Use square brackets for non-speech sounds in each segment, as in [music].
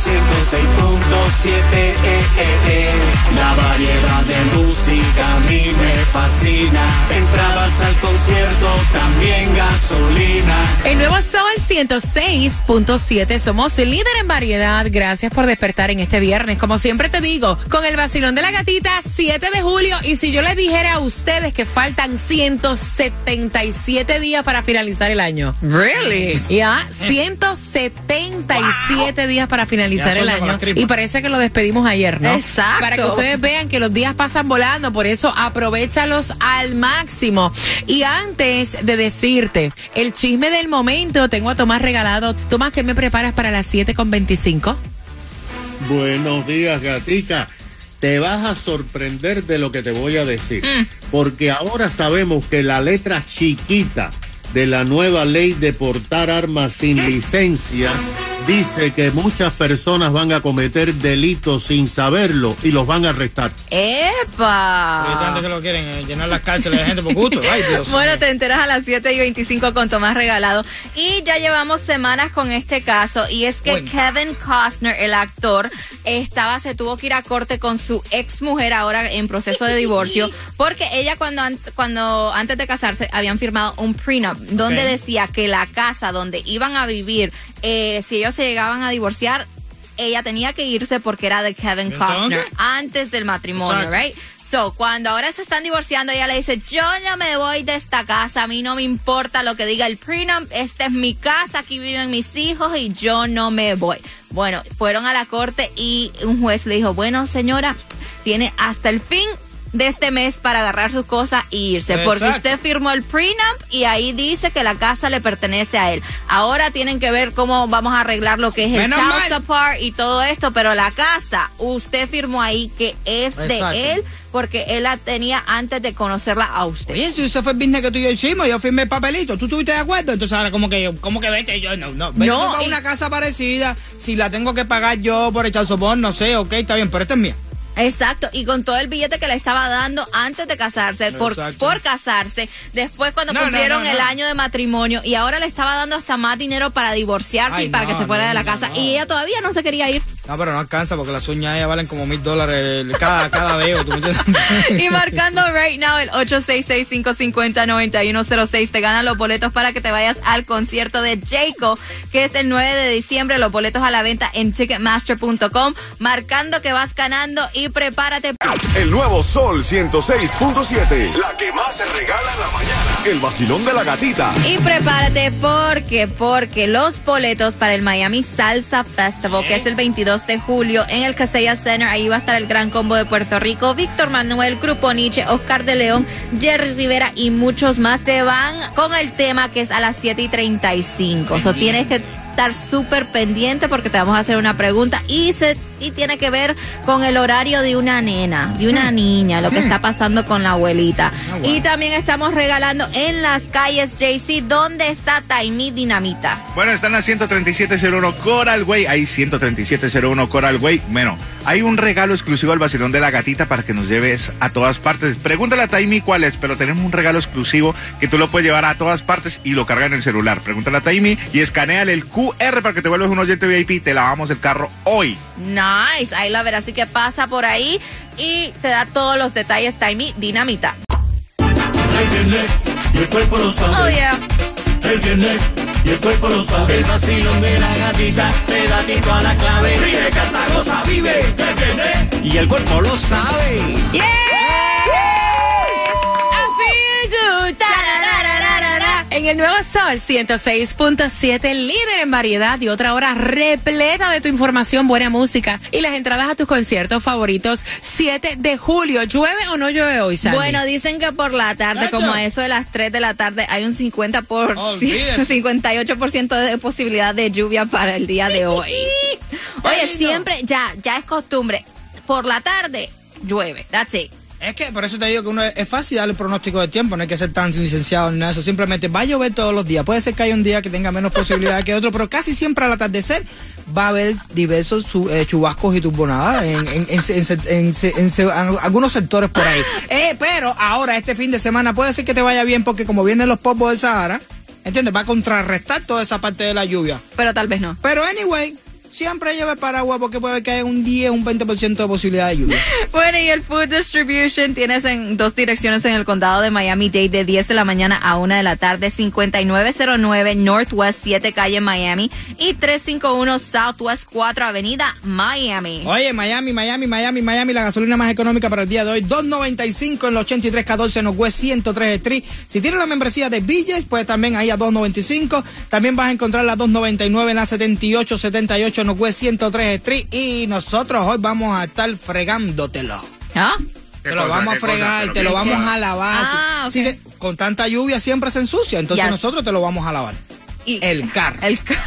106.7. Eh, eh, eh. La variedad de música a mí me fascina. Entradas al concierto, también gasolina. El nuevo 106.7. Somos el líder en variedad. Gracias por despertar en este viernes. Como siempre te digo, con el vacilón de la gatita, 7 de julio. Y si yo les dijera a ustedes que faltan 177 días para finalizar el año. Really? Ya, 177 días para finalizar el año. Y parece que lo despedimos ayer, ¿no? Exacto. Para que ustedes vean que los días pasan volando, por eso aprovechalos al máximo. Y antes de decirte el chisme del momento, tengo a Tomás regalado. Tomás, ¿qué me preparas para las 7.25? Buenos días, gatica. Te vas a sorprender de lo que te voy a decir. Porque ahora sabemos que la letra chiquita de la nueva ley de portar armas sin licencia dice que muchas personas van a cometer delitos sin saberlo y los van a arrestar. ¡Epa! que lo quieren eh, llenar las cárceles de gente por gusto. [laughs] Ay, Dios Bueno, te enteras a las 7 y 25 con Tomás Regalado. Y ya llevamos semanas con este caso. Y es que Cuenta. Kevin Costner, el actor, estaba, se tuvo que ir a corte con su ex mujer ahora en proceso de divorcio. Porque ella cuando, an- cuando antes de casarse habían firmado un prenup donde decía que la casa donde iban a vivir, eh, si ellos se llegaban a divorciar, ella tenía que irse porque era de Kevin Costner antes del matrimonio, Exacto. right? So, cuando ahora se están divorciando, ella le dice, yo no me voy de esta casa, a mí no me importa lo que diga el prenup, esta es mi casa, aquí viven mis hijos y yo no me voy. Bueno, fueron a la corte y un juez le dijo, bueno señora, tiene hasta el fin de este mes para agarrar sus cosas y irse, porque usted firmó el prenup y ahí dice que la casa le pertenece a él. Ahora tienen que ver cómo vamos a arreglar lo que es el child support y todo esto, pero la casa, usted firmó ahí que es Exacto. de él porque él la tenía antes de conocerla a usted. Oye, si ese fue el business que tú y yo hicimos, yo firmé el papelito, tú estuviste de acuerdo, entonces ahora como que, como que vete, yo no, no, vete No, a y- una casa parecida, si la tengo que pagar yo por echar sopón, no sé, ok, está bien, pero esta es mía. Exacto, y con todo el billete que le estaba dando antes de casarse, por, por casarse, después cuando No, cumplieron no, el año de matrimonio, y ahora le estaba dando hasta más dinero para divorciarse Ay, y para que se fuera de la casa, y ella todavía no se quería ir. No, pero no alcanza porque las uñas ya valen como mil dólares cada, cada dedo, ¿tú me entiendes? [laughs] y marcando right now el 866-550-9106 te ganan los boletos para que te vayas al concierto de Jayco, que es el 9 de diciembre, los boletos a la venta en ticketmaster.com, marcando que vas ganando y prepárate. El nuevo Sol 106.7. La que más se regala en la mañana. El vacilón de la gatita. Y prepárate porque, porque los boletos para el Miami Salsa Festival, que es el 22 de julio en el Casella Center, ahí va a estar el Gran Combo de Puerto Rico, Víctor Manuel, Grupo Nietzsche, Oscar de León, Jerry Rivera y muchos más. Te van con el tema que es a las 7 y 35. O so, tienes que estar súper pendiente porque te vamos a hacer una pregunta y se y tiene que ver con el horario de una nena, de una niña, lo que está pasando con la abuelita. wow. Y también estamos regalando en las calles JC, ¿dónde está Taimi Dinamita? Bueno, están a 13701 Coral Way. Ahí 13701 Coral Way. Bueno, hay un regalo exclusivo al vacilón de la gatita para que nos lleves a todas partes. Pregúntale a Taimi cuál es, pero tenemos un regalo exclusivo que tú lo puedes llevar a todas partes y lo carga en el celular. Pregúntale a Taimi y escaneale el QR para que te vuelvas un oyente VIP. Te lavamos el carro hoy. Nice, I love it. Así que pasa por ahí y te da todos los detalles Taimi Dinamita. El viernes y el cuerpo lo sabe. Oh yeah. El viernes y el cuerpo lo sabe. El vacilón de la gatita, pedatito a la clave. Ríe, canta, goza, vive. El viernes y el cuerpo lo sabe. Yeah. En el nuevo Sol 106.7, líder en variedad y otra hora repleta de tu información, buena música y las entradas a tus conciertos favoritos 7 de julio. ¿Llueve o no llueve hoy, Sandy? Bueno, dicen que por la tarde, Nacho. como a eso de las 3 de la tarde, hay un 50 por Olvídese. [laughs] 58% de posibilidad de lluvia para el día de hoy. Oye, siempre, ya, ya es costumbre. Por la tarde, llueve. That's it. Es que por eso te digo que uno es, fácil darle pronóstico de tiempo, no hay que ser tan licenciado ni nada de eso. Simplemente va a llover todos los días. Puede ser que haya un día que tenga menos posibilidad que otro, pero casi siempre al atardecer va a haber diversos eh, chubascos y turbonadas en, en- en- en- en- en- en- en algunos sectores por ahí. Eh, pero ahora, este fin de semana, puede ser que te vaya bien porque como vienen los popos del Sahara, ¿entiendes? Va a contrarrestar toda esa parte de la lluvia. Pero tal vez no. Pero anyway, siempre lleve paraguas porque puede haya un 10, un 20% de posibilidad de lluvia. [laughs] Bueno, y el Food Distribution tienes en dos direcciones en el condado de Miami-Dade de 10 de la mañana a 1 de la tarde, 5909 Northwest 7 calle Miami y 351 Southwest 4 Avenida Miami. Oye, Miami, Miami, Miami, Miami, la gasolina más económica para el día de hoy, 2.95 en los 8314 Northwest 103 Street. Si tienes la membresía de Villas, pues también ahí a 2.95. También vas a encontrar la 2.99 en la 7878 Northwest 103 Street. Y nosotros hoy vamos a estar fregándotelo. ¿Ah? Te lo vamos a ¿Qué cosa? fregar, ¿Pero te lo vamos cosa? a lavar. Ah, si con tanta lluvia siempre se ensucia, entonces Yes. nosotros te lo vamos a lavar. Y- El carro. El carro.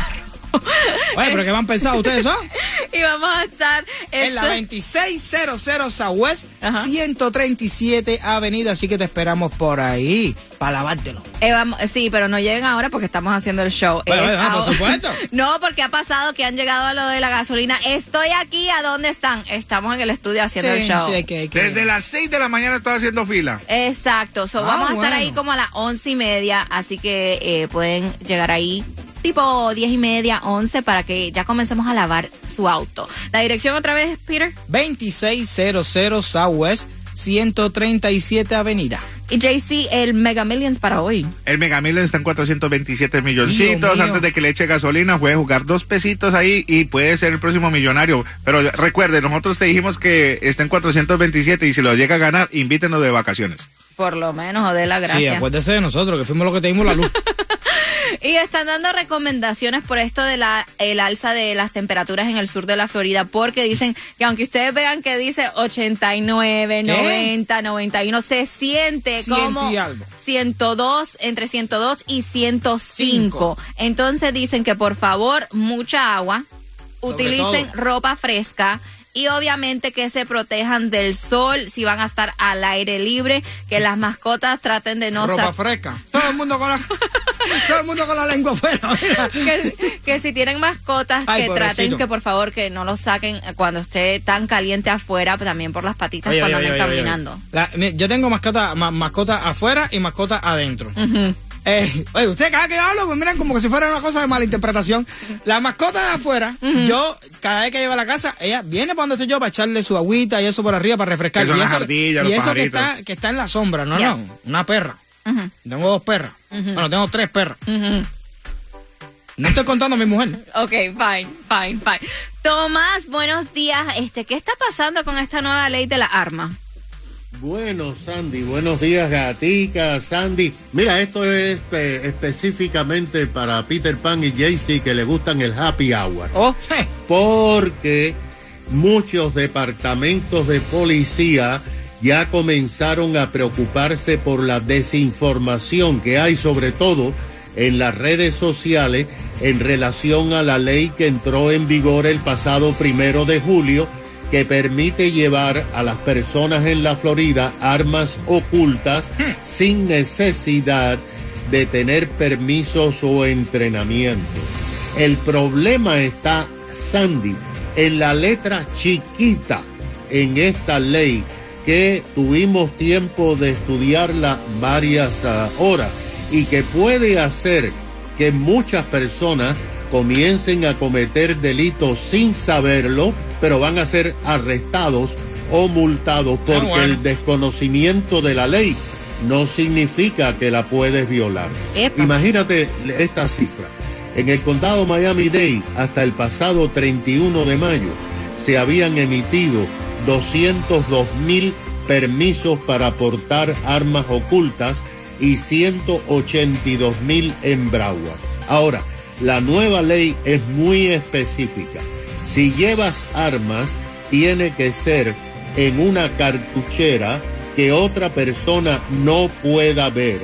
Oye, pero ¿qué van a pensar ustedes, ah? [laughs] y vamos a estar En la este- 2600 Southwest, Ajá. 137 Avenida, así que te esperamos por ahí para lavártelo. Eh, vamos- sí, pero no lleguen ahora porque estamos haciendo el show. Bueno, Es bueno, por ahora- supuesto. [laughs] No, porque ha pasado que han llegado a lo de la gasolina. Estoy aquí, ¿a dónde están? Estamos en el estudio haciendo el show. Sí, hay que- hay que- Desde las 6 de la mañana estoy haciendo fila. Exacto, so, Ah, vamos a estar ahí como a las once y media, así que eh, pueden llegar ahí tipo diez y media, once, para que ya comencemos a lavar su auto. La dirección otra vez, Peter. 2600 Southwest, 137 Avenida. Y JC, el Mega Millions para hoy. El Mega Millions está en 427 Dios milloncitos. Antes de que le eche gasolina, puede jugar dos pesitos ahí y puede ser el próximo millonario. Pero recuerde, nosotros te dijimos que está en 427 y si lo llega a ganar, invítenos de vacaciones. Por lo menos, o de la Sí, gracia. acuérdese de nosotros, que fuimos los que te dimos la luz. [laughs] Y están dando recomendaciones por esto de la el alza de las temperaturas en el sur de la Florida, porque dicen que aunque ustedes vean que dice 89, ¿Qué? 90, 91, se siente Ciento como y algo. 102, entre 102 y 105. Cinco. Entonces dicen que por favor, mucha agua, utilicen ropa fresca. Y obviamente que se protejan del sol si van a estar al aire libre, que las mascotas traten de no Ropa fresca. Todo el mundo con la, [laughs] todo el mundo con la lengua afuera. que, que si tienen mascotas, Ay, que pobrecito. traten que por favor que no los saquen cuando esté tan caliente afuera, también por las patitas Oye, cuando oye, anden oye, caminando. oye. La- mira, yo tengo mascota, ma- mascota afuera y mascota adentro. Eh, oye, ustedes cada que yo hablo, pues miran como que si fuera una cosa de mala interpretación. La mascota de afuera, yo, cada vez que llego a la casa, ella viene para donde estoy yo para echarle su agüita y eso por arriba para refrescar. Son y las eso, ardillas, y los eso que está, que está en la sombra, no, Ya. no, una perra. Tengo dos perras. Bueno, tengo tres perras. No estoy contando a mi mujer. Ok, fine, fine, fine. Tomás, buenos días. Este, ¿qué está pasando con esta nueva ley de la arma? Bueno, Sandy, buenos días, gatica, Sandy. Mira, esto es eh, específicamente para Peter Pan y Jaycee que le gustan el happy hour. Oh, Porque muchos departamentos de policía ya comenzaron a preocuparse por la desinformación que hay sobre todo en las redes sociales en relación a la ley que entró en vigor el pasado primero de julio que permite llevar a las personas en la Florida armas ocultas sin necesidad de tener permisos o entrenamiento. El problema está, Sandy, en la letra chiquita en esta ley que tuvimos tiempo de estudiarla varias ah, horas y que puede hacer que muchas personas comiencen a cometer delitos sin saberlo, pero van a ser arrestados o multados porque bueno. el desconocimiento de la ley no significa que la puedes violar. Epa. Imagínate esta cifra. En el condado Miami-Dade, hasta el pasado 31 de mayo, se habían emitido 202 mil permisos para portar armas ocultas y 182 mil en Broward. Ahora, la nueva ley es muy específica. Si llevas armas, tiene que ser en una cartuchera que otra persona no pueda ver.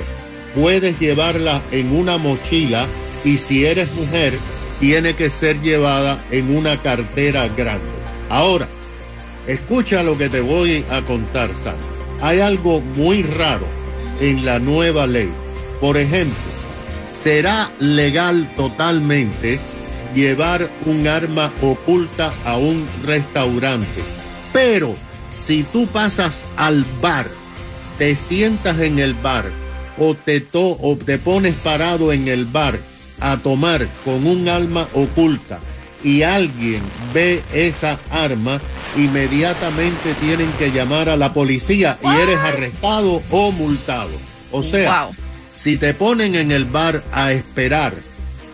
Puedes llevarla en una mochila y si eres mujer, tiene que ser llevada en una cartera grande. Ahora, escucha lo que te voy a contar, Sam. Hay algo muy raro en la nueva ley. Por ejemplo, será legal totalmente llevar un arma oculta a un restaurante. Pero si tú pasas al bar, te sientas en el bar o te, to o te pones parado en el bar a tomar con un arma oculta y alguien ve esa arma, inmediatamente tienen que llamar a la policía y eres arrestado o multado. O sea, Wow. si te ponen en el bar a esperar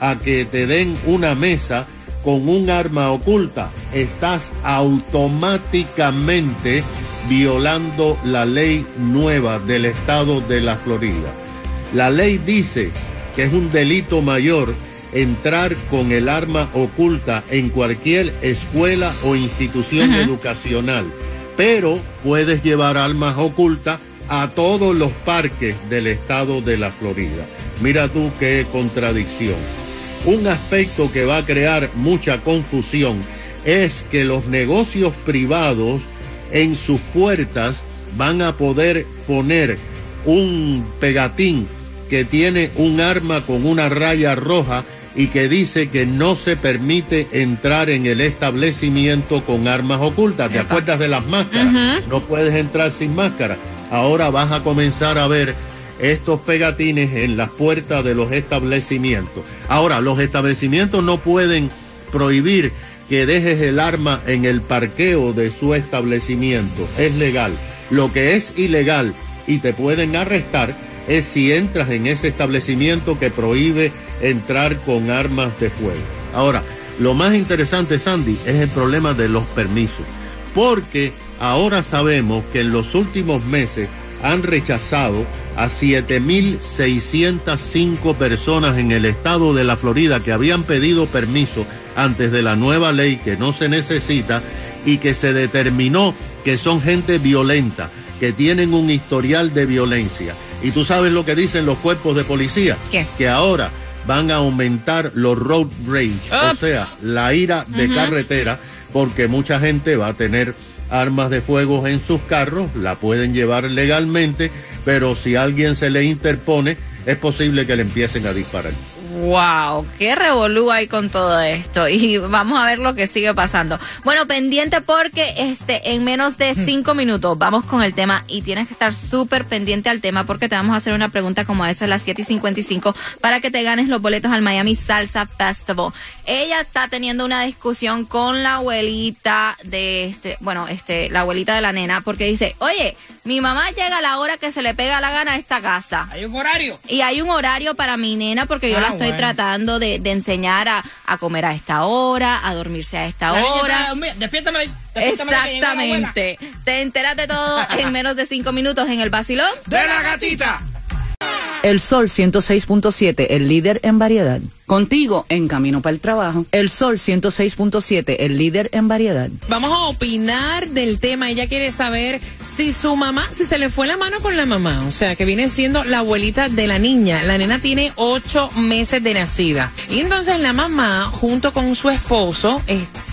a que te den una mesa con un arma oculta, estás automáticamente violando la ley nueva del estado de la Florida. La ley dice que es un delito mayor entrar con el arma oculta en cualquier escuela o institución educacional, pero puedes llevar armas ocultas a todos los parques del estado de la Florida. Mira tú qué contradicción. Un aspecto que va a crear mucha confusión es que los negocios privados en sus puertas van a poder poner un pegatín que tiene un arma con una raya roja y que dice que no se permite entrar en el establecimiento con armas ocultas. ¿Te Epa. acuerdas de las máscaras? No puedes entrar sin máscara. Ahora vas a comenzar a ver estos pegatines en las puertas de los establecimientos. Ahora, los establecimientos no pueden prohibir que dejes el arma en el parqueo de su establecimiento. Es legal. Lo que es ilegal y te pueden arrestar es si entras en ese establecimiento que prohíbe entrar con armas de fuego. Ahora, lo más interesante, Sandy, es el problema de los permisos. Porque ahora sabemos que en los últimos meses han rechazado a 7.605 personas en el estado de la Florida que habían pedido permiso antes de la nueva ley que no se necesita y que se determinó que son gente violenta, que tienen un historial de violencia. Y tú sabes lo que dicen los cuerpos de policía, ¿Qué? que ahora van a aumentar los road rage, o sea, la ira de carretera, porque mucha gente va a tener armas de fuego en sus carros, la pueden llevar legalmente, pero si alguien se le interpone, es posible que le empiecen a disparar. Wow, qué revolú hay con todo esto y vamos a ver lo que sigue pasando. Bueno, pendiente porque este en menos de cinco minutos vamos con el tema y tienes que estar súper pendiente al tema porque te vamos a hacer una pregunta como esa a las 7 y 55 para que te ganes los boletos al Miami Salsa Festival. Ella está teniendo una discusión con la abuelita de este, bueno, este, la abuelita de la nena porque dice, oye, mi mamá llega a la hora que se le pega la gana a esta casa. Hay un horario. Y hay un horario para mi nena porque yo Ah, la estoy bueno. tratando de, de enseñar a, a comer a esta hora, a dormirse a esta La hora. está, "Mira, Despiértame, despiértame que llegó la abuela". Exactamente. Te enteras de todo en menos de cinco minutos en el vacilón. De la gatita. El Sol 106.7, el líder en variedad. Contigo, en camino para el trabajo. El Sol 106.7, el líder en variedad. Vamos a opinar del tema. Ella quiere saber si su mamá, si se le fue la mano con la mamá. O sea, que viene siendo la abuelita de la niña. La nena tiene ocho meses de nacida. Y entonces la mamá, junto con su esposo,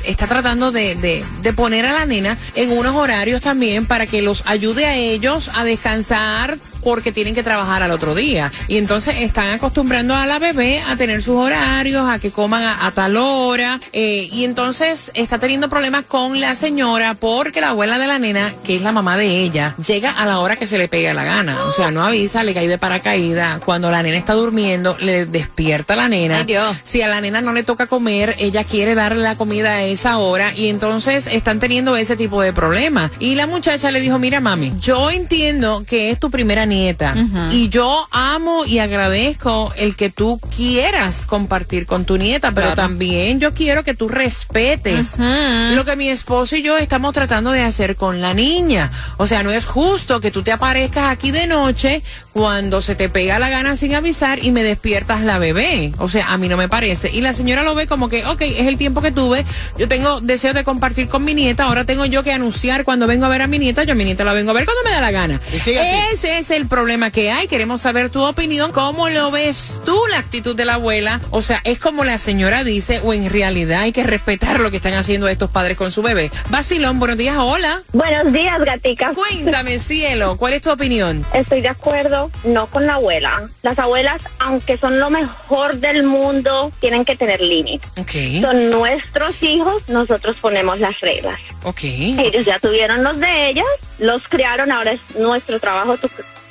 está tratando de- de poner a la nena en unos horarios también para que los ayude a ellos a descansar porque tienen que trabajar al otro día. Y entonces están acostumbrando a la bebé a tener sus horarios, a que coman a, a tal hora. eh, y entonces está teniendo problemas con la señora porque la abuela de la nena, que es la mamá de ella, llega a la hora que se le pega la gana. O sea, no avisa, le cae de paracaídas. Cuando la nena está durmiendo, le despierta a la nena. Ay, Dios. Si a la nena no le toca comer, ella quiere darle la comida a esa hora y entonces están teniendo ese tipo de problemas. Y la muchacha le dijo, mira mami, yo entiendo que es tu primera niña nieta. Y yo amo y agradezco el que tú quieras compartir con tu nieta, pero también yo quiero que tú respetes lo que mi esposo y yo estamos tratando de hacer con la niña. O sea, no es justo que tú te aparezcas aquí de noche cuando se te pega la gana sin avisar y me despiertas la bebé. O sea, a mí no me parece. Y la señora lo ve como que, ok, es el tiempo que tuve, yo tengo deseo de compartir con mi nieta, ahora tengo yo que anunciar cuando vengo a ver a mi nieta, yo a mi nieta la vengo a ver cuando me da la gana. Ese es el problema que hay. Queremos saber tu opinión. ¿Cómo lo ves tú la actitud de la abuela? O sea, ¿es como la señora dice o en realidad hay que respetar lo que están haciendo estos padres con su bebé? Basilón, buenos días, hola. Buenos días, gatica. Cuéntame, [laughs] cielo, ¿cuál es tu opinión? Estoy de acuerdo, no con la abuela. Las abuelas, aunque son lo mejor del mundo, tienen que tener límites. Ok, Son nuestros hijos, nosotros ponemos las reglas. ok. Ellos ya tuvieron los de ellas, los crearon, ahora es nuestro trabajo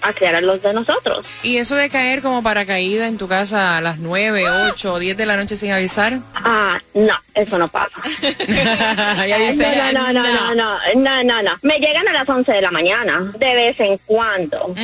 a crear a los de nosotros. ¿Y eso de caer como paracaída en tu casa a las 9, 8 o 10 de la noche sin avisar? Ah, no, eso no pasa. [laughs] no, no, no, no, no, no, no. Me llegan a las 11 de la mañana, de vez en cuando.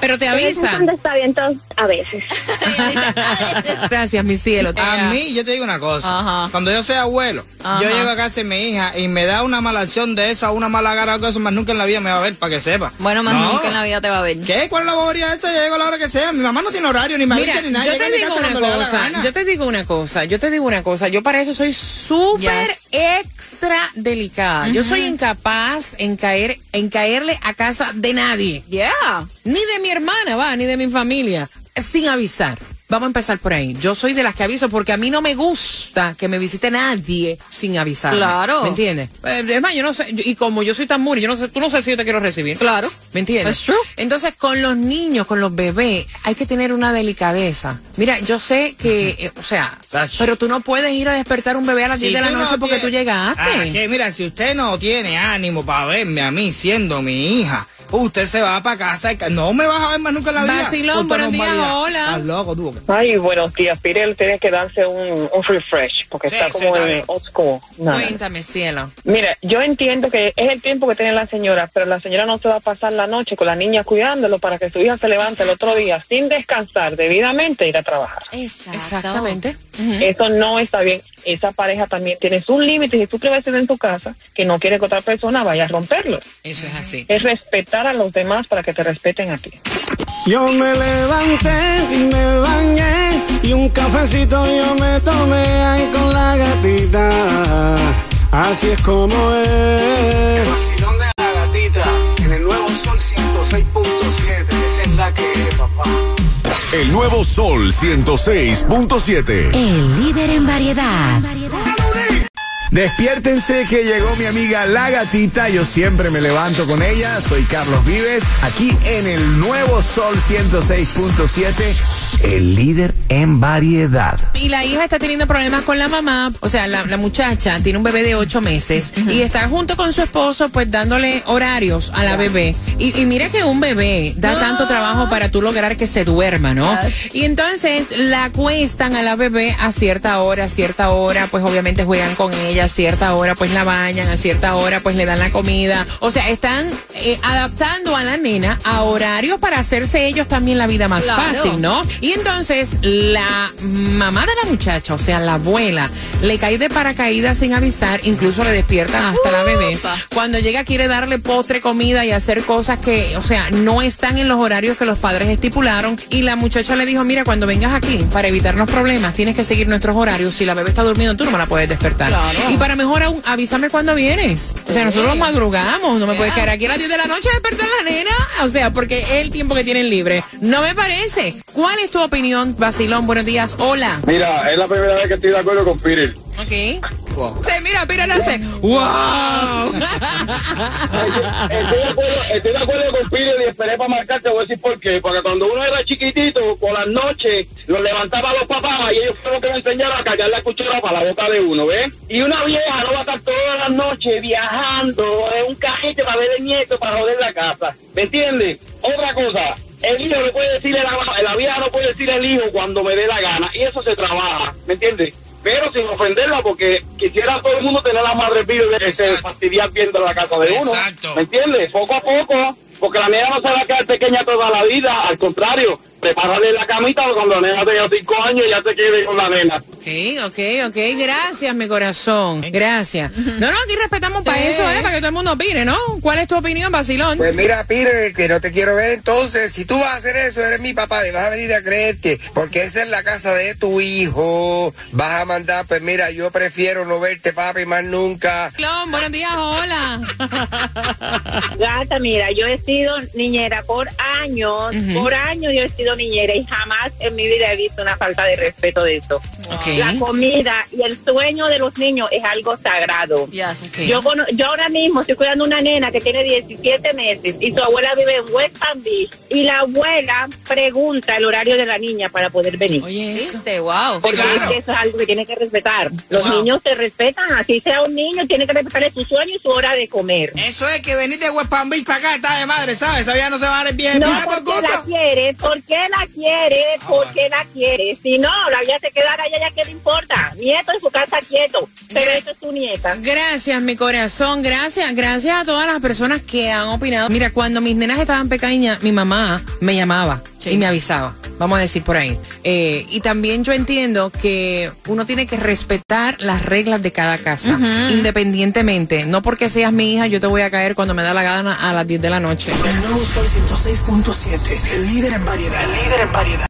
Pero te avisan. está bien, entonces a veces. [laughs] Gracias, mi cielo. A mí, yo te digo una cosa. Ajá. Cuando yo sea abuelo, Ajá. yo llego a casa de mi hija y me da una mala acción de esa, una mala cara o algo de eso, más nunca en la vida me va a ver, para que sepa. Bueno, más No. nunca en la vida te va a ver. ¿Qué? ¿Cuál es la bobería esa? Yo llego a la hora que sea. Mi mamá no tiene horario, ni me Mira, avisa ni nada. yo Llega te digo casa una cosa, yo te digo una cosa, yo te digo una cosa, yo para eso soy súper extra delicada. Yo soy incapaz en caer, en caerle a casa de nadie, Yeah. ni de mi hermana, va, ni de mi familia, sin avisar. Vamos a empezar por ahí. Yo soy de las que aviso porque a mí no me gusta que me visite nadie sin avisar. Claro. ¿Me entiendes? Eh, Es más, yo no sé, yo- y como yo soy tan muri, yo no sé, tú no sabes si yo te quiero recibir. Claro. ¿Me entiendes? True. Entonces, con los niños, con los bebés, hay que tener una delicadeza. Mira, yo sé que, eh, o sea, That's- pero tú no puedes ir a despertar un bebé a las 10 de la noche no porque tú llegaste. Ah, que mira, si usted no tiene ánimo para verme a mí siendo mi hija, usted se va para casa no me vas a ver más nunca en la vida. Vacilón, buenos días, hola. Estás loco, tú. Ay, buenos días. Pirel tiene que darse un, un refresh porque Sí, está sí, como está en bien. old school. No, no. Cuéntame, cielo. Mira, yo entiendo que es el tiempo que tiene la señora, pero la señora no se va a pasar la noche con la niña cuidándolo para que su hija se levante el otro día sin descansar debidamente e ir a trabajar. Exactamente. Eso no está bien. Esa pareja también tiene sus límites y su privacidad en tu casa que no quiere que otra persona vaya a romperlos. Eso es así. Es respetar a los demás para que te respeten a ti. Yo me levanté y me bañé y un cafecito yo me tomé ahí con la gatita. Así es como es. vacilón de la gatita en el nuevo Sol 106.7. Esa es la que es, papá. El nuevo Sol 106.7. El líder en variedad. Despiértense que llegó mi amiga La Gatita, yo siempre me levanto con ella, soy Carlos Vives, aquí en el nuevo Sol 106.7, el líder en variedad. Y la hija está teniendo problemas con la mamá, o sea, la, la muchacha tiene un bebé de ocho meses y está junto con su esposo, pues dándole horarios a la bebé. Y, y mira que un bebé da tanto trabajo para tú lograr que se duerma, ¿no? Y entonces la acuestan a la bebé a cierta hora, a cierta hora, pues obviamente juegan con ella, a cierta hora pues la bañan, a cierta hora pues le dan la comida. O sea, están eh, adaptando a la nena a horarios para hacerse ellos también la vida más Claro. fácil, ¿no? Y entonces la mamá de la muchacha, o sea, la abuela, le cae de paracaídas sin avisar, incluso le despiertan hasta la bebé. Cuando llega quiere darle postre, comida y hacer cosas que, o sea, no están en los horarios que los padres estipularon. Y la muchacha le dijo, mira, cuando vengas aquí, para evitarnos problemas, tienes que seguir nuestros horarios. Si la bebé está durmiendo, tú no me la puedes despertar. Claro. Y para mejor aún, avísame cuando vienes. O sea, nosotros madrugamos, no me puedes quedar aquí a las 10 de la noche a despertar a la nena. O sea, porque es el tiempo que tienen libre. No me parece. ¿Cuál es tu opinión, Basilón? Buenos días. Hola. Mira, es la primera vez que estoy de acuerdo con Pirel. Ok. Se mira, mira, le hace. ¡Wow! [laughs] Estoy de acuerdo, estoy de acuerdo con Pirel y esperé para marcarte, voy a decir por qué. Porque cuando uno era chiquitito, por las noches, los levantaba los papás y ellos fueron los que me enseñaron a callar la cuchara para la boca de uno, ¿ves? Y una vieja no va a estar todas las noches viajando en un cajete para ver el nieto, para joder la casa. ¿Me entiendes? Otra cosa, el hijo le puede decirle, la, la vieja no puede decirle al hijo cuando me dé la gana. Y eso se trabaja, ¿me entiendes? Pero sin ofenderla, porque quisiera todo el mundo tener la madre viva de este, fastidiar viendo la casa de uno. Exacto. ¿Me entiendes? Poco a poco. porque la nena no se va a quedar pequeña toda la vida, al contrario, prepárale la camita cuando la nena tenga cinco años ya se quede con la nena. Ok, ok, ok. Gracias, mi corazón. Gracias. No, no, aquí respetamos para eso, ¿eh? Para que todo el mundo opine, ¿no? ¿Cuál es tu opinión, Basilón? Pues mira, Peter, que no te quiero ver entonces. Si tú vas a hacer eso, eres mi papá y vas a venir a creerte, porque esa es la casa de tu hijo. Vas a mandar, pues mira, yo prefiero no verte, papi, más nunca. Basilón, buenos días, hola. Gata, mira, yo he sido niñera por años, por años yo he sido niñera y jamás en mi vida he visto una falta de respeto de eso. La comida y el sueño de los niños es algo sagrado. Ok. Yo, cono- yo ahora mismo estoy cuidando una nena que tiene 17 meses y su abuela vive en West Palm Beach y la abuela pregunta el horario de la niña para poder venir. Oye. ¿Viste? Wow. Porque es que eso es algo que tiene que respetar. Los Wow. niños se respetan, así sea un niño, tiene que respetarle su sueño y su hora de comer. Eso es que venir de West Palm Beach para acá está de madre, ¿sabes? Vida no se va a dar bien. No, porque la quiere, porque la quiere, Ah, porque la quiere. Si no, la vida se quedará allá, ya que le importa. Nieto en su casa quieto, pero eso es tu nieta. Gracias, mi corazón. Gracias, gracias a todas las personas que han opinado. Mira, cuando mis nenas estaban pequeñas, mi mamá me llamaba y me avisaba. Vamos a decir por ahí. Eh, y también yo entiendo que uno tiene que respetar las reglas de cada casa, independientemente. No porque seas mi hija, yo te voy a caer cuando me da la gana a las 10 de la noche. El nuevo Sol 106.7, el líder en variedad, líder en variedad.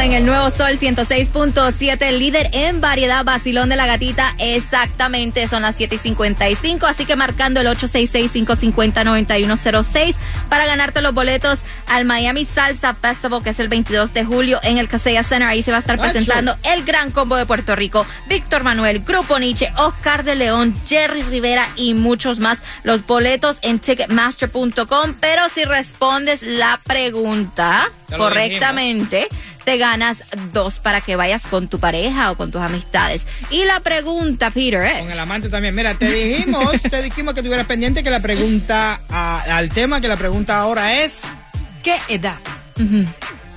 En el nuevo Sol 106.7, líder en variedad, vacilón de la gatita. Exactamente, son las 7 y 55. Así que marcando el 866-550-9106 para ganarte los boletos al Miami Salsa Festival, que es el 22 de julio en el Casella Center. Ahí se va a estar presentando el gran combo de Puerto Rico: Víctor Manuel, Grupo Nietzsche, Oscar de León, Jerry Rivera y muchos más. Los boletos en Ticketmaster.com. Pero si respondes la pregunta correctamente, te ganas dos para que vayas con tu pareja o con tus amistades. Y la pregunta, Peter, es... Con el amante también. Mira, te dijimos, [laughs] te dijimos que tuvieras pendiente que la pregunta a- al tema, que la pregunta ahora es ¿qué edad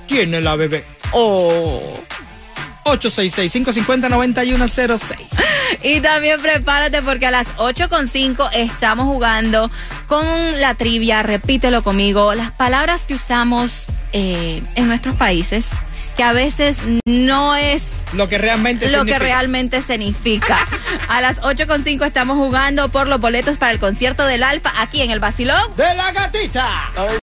tiene la bebé? Oh. 866-550-9106. Y también prepárate porque a las 8.5 estamos jugando con la trivia, repítelo conmigo, las palabras que usamos eh, en nuestros países, que a veces no es Lo que realmente lo que significa. realmente significa. A las 8.5 estamos jugando por los boletos para el concierto del Alfa aquí en el Basilón. ¡De la gatita!